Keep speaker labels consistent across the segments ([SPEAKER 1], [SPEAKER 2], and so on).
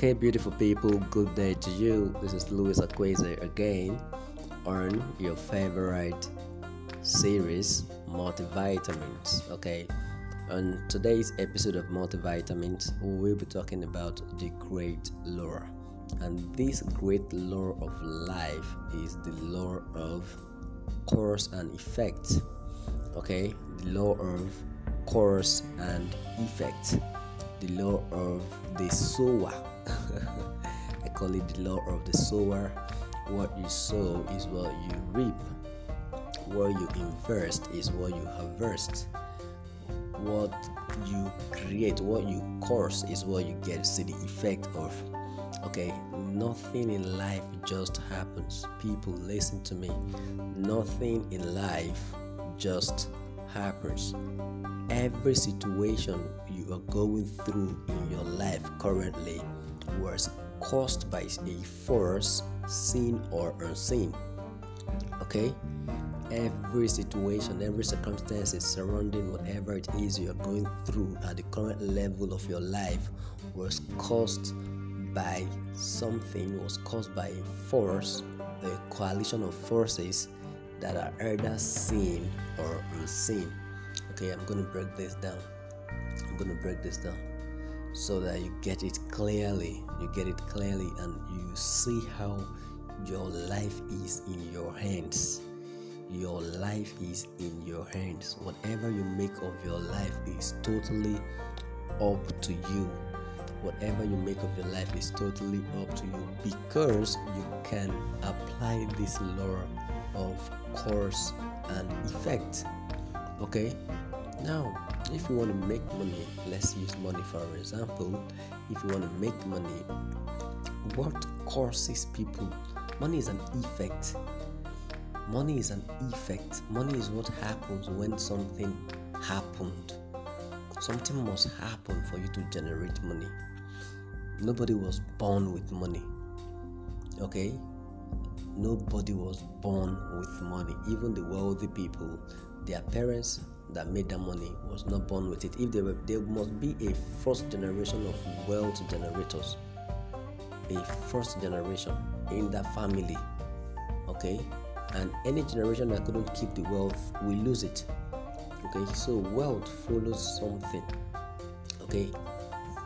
[SPEAKER 1] Okay, beautiful people, good day to you. This is Luis Akweze again on your favorite series, Multivitamins. Okay, on today's episode of Multivitamins, we will be talking about the great law. And this great law of life is the law of cause and effect. Okay, the law of cause and effect the law of the sower. I call it the law of the sower. What you sow is what you reap. What you invest is what you harvest. What you create, what you cause is what you get see the effect of. Okay, nothing in life just happens. People, listen to me. Nothing in life just happens every situation you are going through in your life currently was caused by a force, seen or unseen. Okay? Every situation, every circumstance surrounding whatever it is you are going through at the current level of your life was caused by something, was caused by a force, a coalition of forces that are either seen or unseen okay i'm going to break this down i'm going to break this down so that you get it clearly you get it clearly and you see how your life is in your hands. Your life is in your hands. Whatever you make of your life is totally up to you. Whatever you make of your life is totally up to you because you can apply this law of cause and effect. Okay now, if you want to make money, let's use money for example. If you want to make money, what causes people? Money is an effect. Money is an effect. Money is what happens when something happened. Something must happen for you to generate money. Nobody was born with money. Okay? Nobody was born with money. Even the wealthy people, their parents that made that money was not born with it. If they were, there must be a first generation of wealth generators, a first generation in that family. Okay, and any generation that couldn't keep the wealth will lose it. Okay, so wealth follows something. Okay,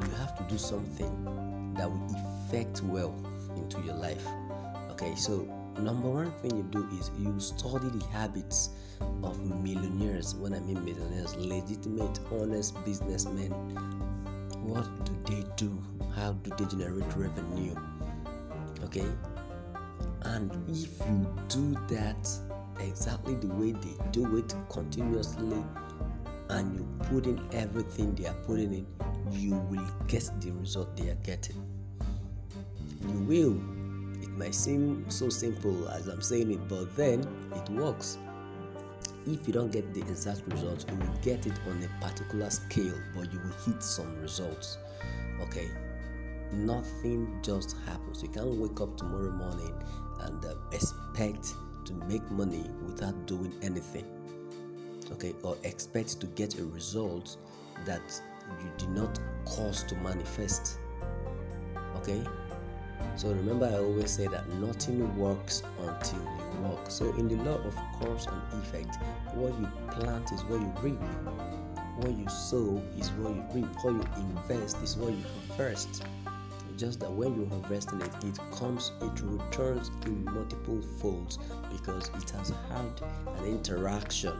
[SPEAKER 1] you have to do something that will affect wealth into your life. Okay, so number one thing you do is you study the habits of millionaires. When I mean millionaires, legitimate, honest businessmen. What do they do? How do they generate revenue? Okay, and if you do that exactly the way they do it continuously and you put in everything they are putting in, you will get the result they are getting. You will might seem so simple as I'm saying it, but then it works. If you don't get the exact result, you will get it on a particular scale, but you will hit some results. Okay, nothing just happens. You can't wake up tomorrow morning and uh, expect to make money without doing anything. Okay, or expect to get a result that you did not cause to manifest. Okay, so remember, I always say that nothing works until you work. So in the law of cause and effect, what you plant is what you reap. What you sow is what you reap. What you invest is what you harvest. Just that when you harvest it, it comes, it returns in multiple folds because it has had an interaction.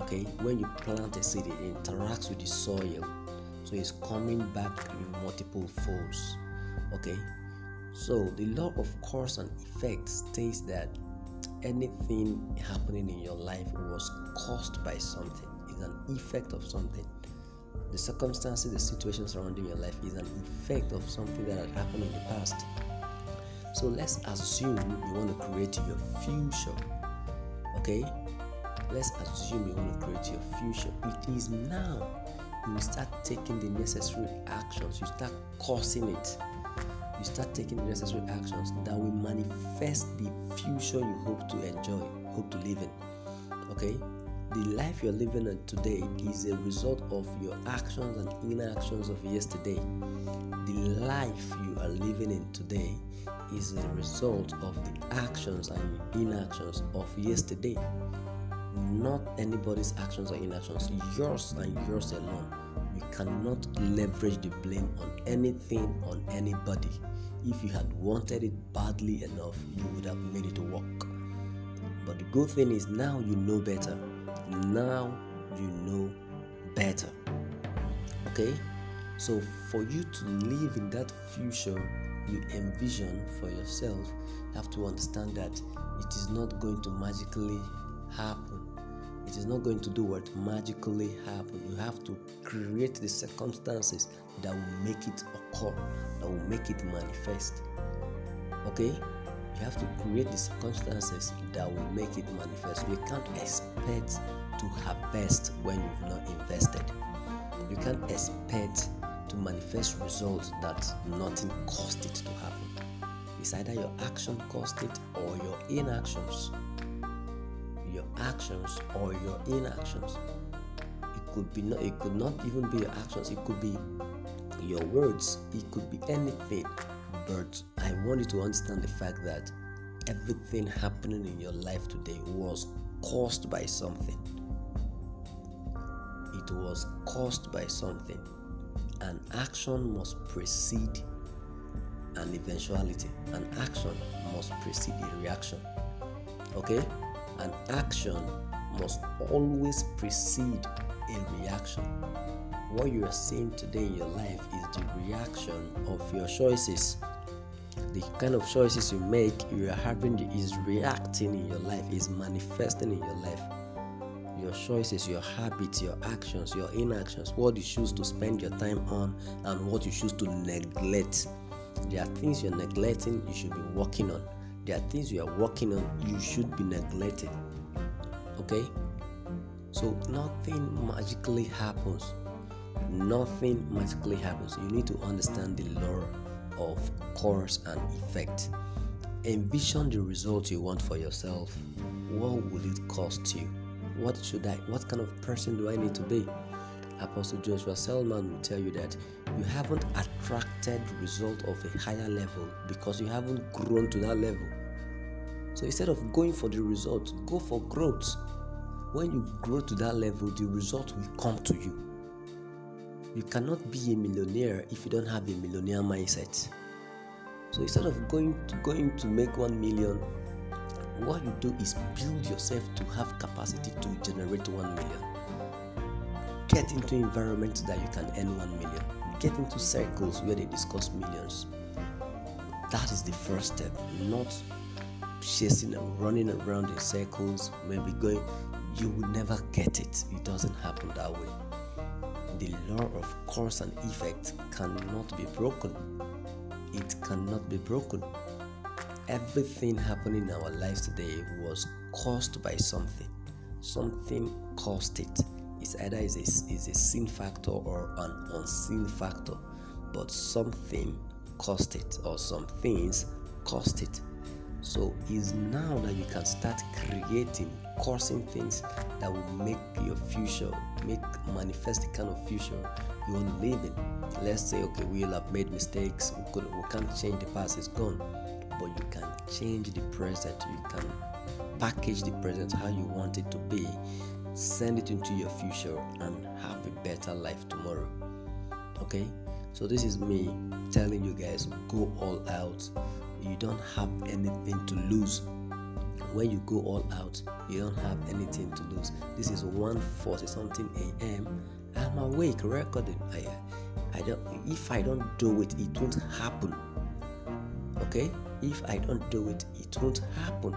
[SPEAKER 1] Okay, when you plant a seed, it interacts with the soil, so it's coming back in multiple folds. Okay, so, the law of cause and effect states that anything happening in your life was caused by something, is an effect of something. The circumstances, the situation surrounding your life is an effect of something that had happened in the past. So, let's assume you want to create your future. Okay? Let's assume you want to create your future. It is now you start taking the necessary actions, you start causing it you start taking the necessary actions that will manifest the future you hope to enjoy, hope to live in. Okay? the life you're living in today is a result of your actions and inactions of yesterday. The life you are living in today is a result of the actions and inactions of yesterday. Not anybody's actions or inactions, yours and yours alone. You cannot leverage the blame on anything, on anybody. If you had wanted it badly enough, you would have made it work. But the good thing is now you know better. Now you know better. Okay? So for you to live in that future you envision for yourself, you have to understand that it is not going to magically happen. Is not going to do what magically happen. You have to create the circumstances that will make it occur, that will make it manifest. Okay? You have to create the circumstances that will make it manifest. You can't expect to harvest when you've not invested. You can't expect to manifest results that nothing caused it to happen. It's either your action caused it or your inactions. Actions or your inactions. It could be not, it could not even be your actions, it could be your words, it could be anything. But I want you to understand the fact that everything happening in your life today was caused by something. It was caused by something an action must precede an eventuality. An action must precede a reaction. Okay? An action must always precede a reaction. What you are seeing today in your life is the reaction of your choices. The kind of choices you make, you are having is reacting in your life, is manifesting in your life your choices, your habits, your actions, your inactions, what you choose to spend your time on, and what you choose to neglect. There are things you're neglecting, you should be working on. There are things you are working on, you should be neglecting. Okay? So nothing magically happens. Nothing magically happens. You need to understand the law of cause and effect. Envision the result you want for yourself. What will it cost you? What should I, what kind of person do I need to be? Apostle Joshua Selman will tell you that you haven't attracted the result of a higher level because you haven't grown to that level. So instead of going for the result, go for growth. When you grow to that level, the result will come to you. You cannot be a millionaire if you don't have a millionaire mindset. So instead of going to going to make one million, what you do is build yourself to have capacity to generate 1 million get into environments that you can earn 1 million get into circles where they discuss millions that is the first step not chasing and running around in circles maybe going you will never get it it doesn't happen that way the law of cause and effect cannot be broken it cannot be broken everything happening in our lives today was caused by something. Something caused it. It's either is a, is a sin factor or an unseen factor, but something caused it, or some things caused it. So it's now that you can start creating, causing things that will make your future, make manifest the kind of future you want to live in. Let's say, okay, we'll have made mistakes, we, could, we can't change the past, it's gone but you can change the present. You can package the present how you want it to be, send it into your future, and have a better life tomorrow. Okay, so this is me telling you guys go all out. You don't have anything to lose. When you go all out, you don't have anything to lose. This is 1:40 something a.m. I'm awake recording. I, I don't. If I don't do it, it won't happen. Okay if I don't do it, it won't happen.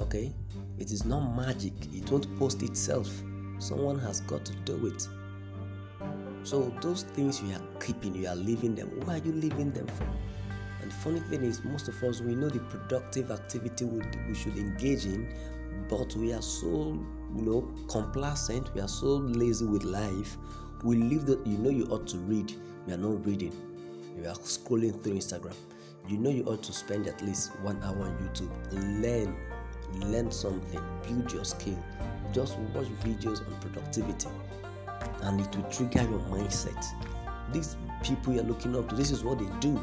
[SPEAKER 1] Okay? It is not magic, it won't post itself. Someone has got to do it. So, those things you are keeping, you are leaving them. Why are you leaving them for? The funny thing is, most of us we know the productive activity we, we should engage in, but we are so you know complacent, we are so lazy with life. We leave that you know you ought to read, we are not reading. We are scrolling through Instagram you know you ought to spend at least one hour on YouTube. Learn, learn something, build your skill, just watch videos on productivity and it will trigger your mindset. These people you're looking up to, this is what they do.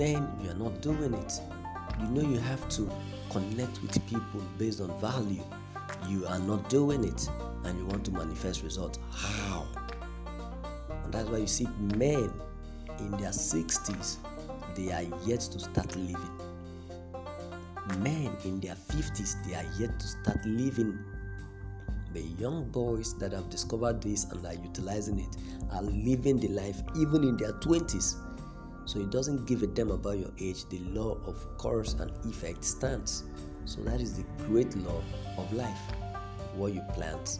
[SPEAKER 1] Then you're not doing it. You know you have to connect with people based on value. You are not doing it and you want to manifest results. How? And that's why you see men in their 60s, they are yet to start living. Men in their 50s, they are yet to start living. The young boys that have discovered this and are utilizing it are living the life even in their 20s. So it doesn't give a damn about your age. The law of cause and effect stands. So that is the great law of life. What you plant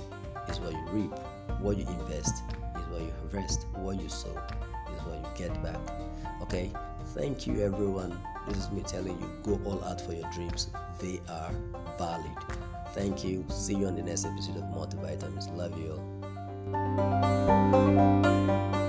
[SPEAKER 1] is what you reap. What you invest is what you harvest. What you sow is what you get back. Okay? Thank you, everyone. This is me telling you go all out for your dreams. They are valid. Thank you. See you on the next episode of Multivitamins. Love you all.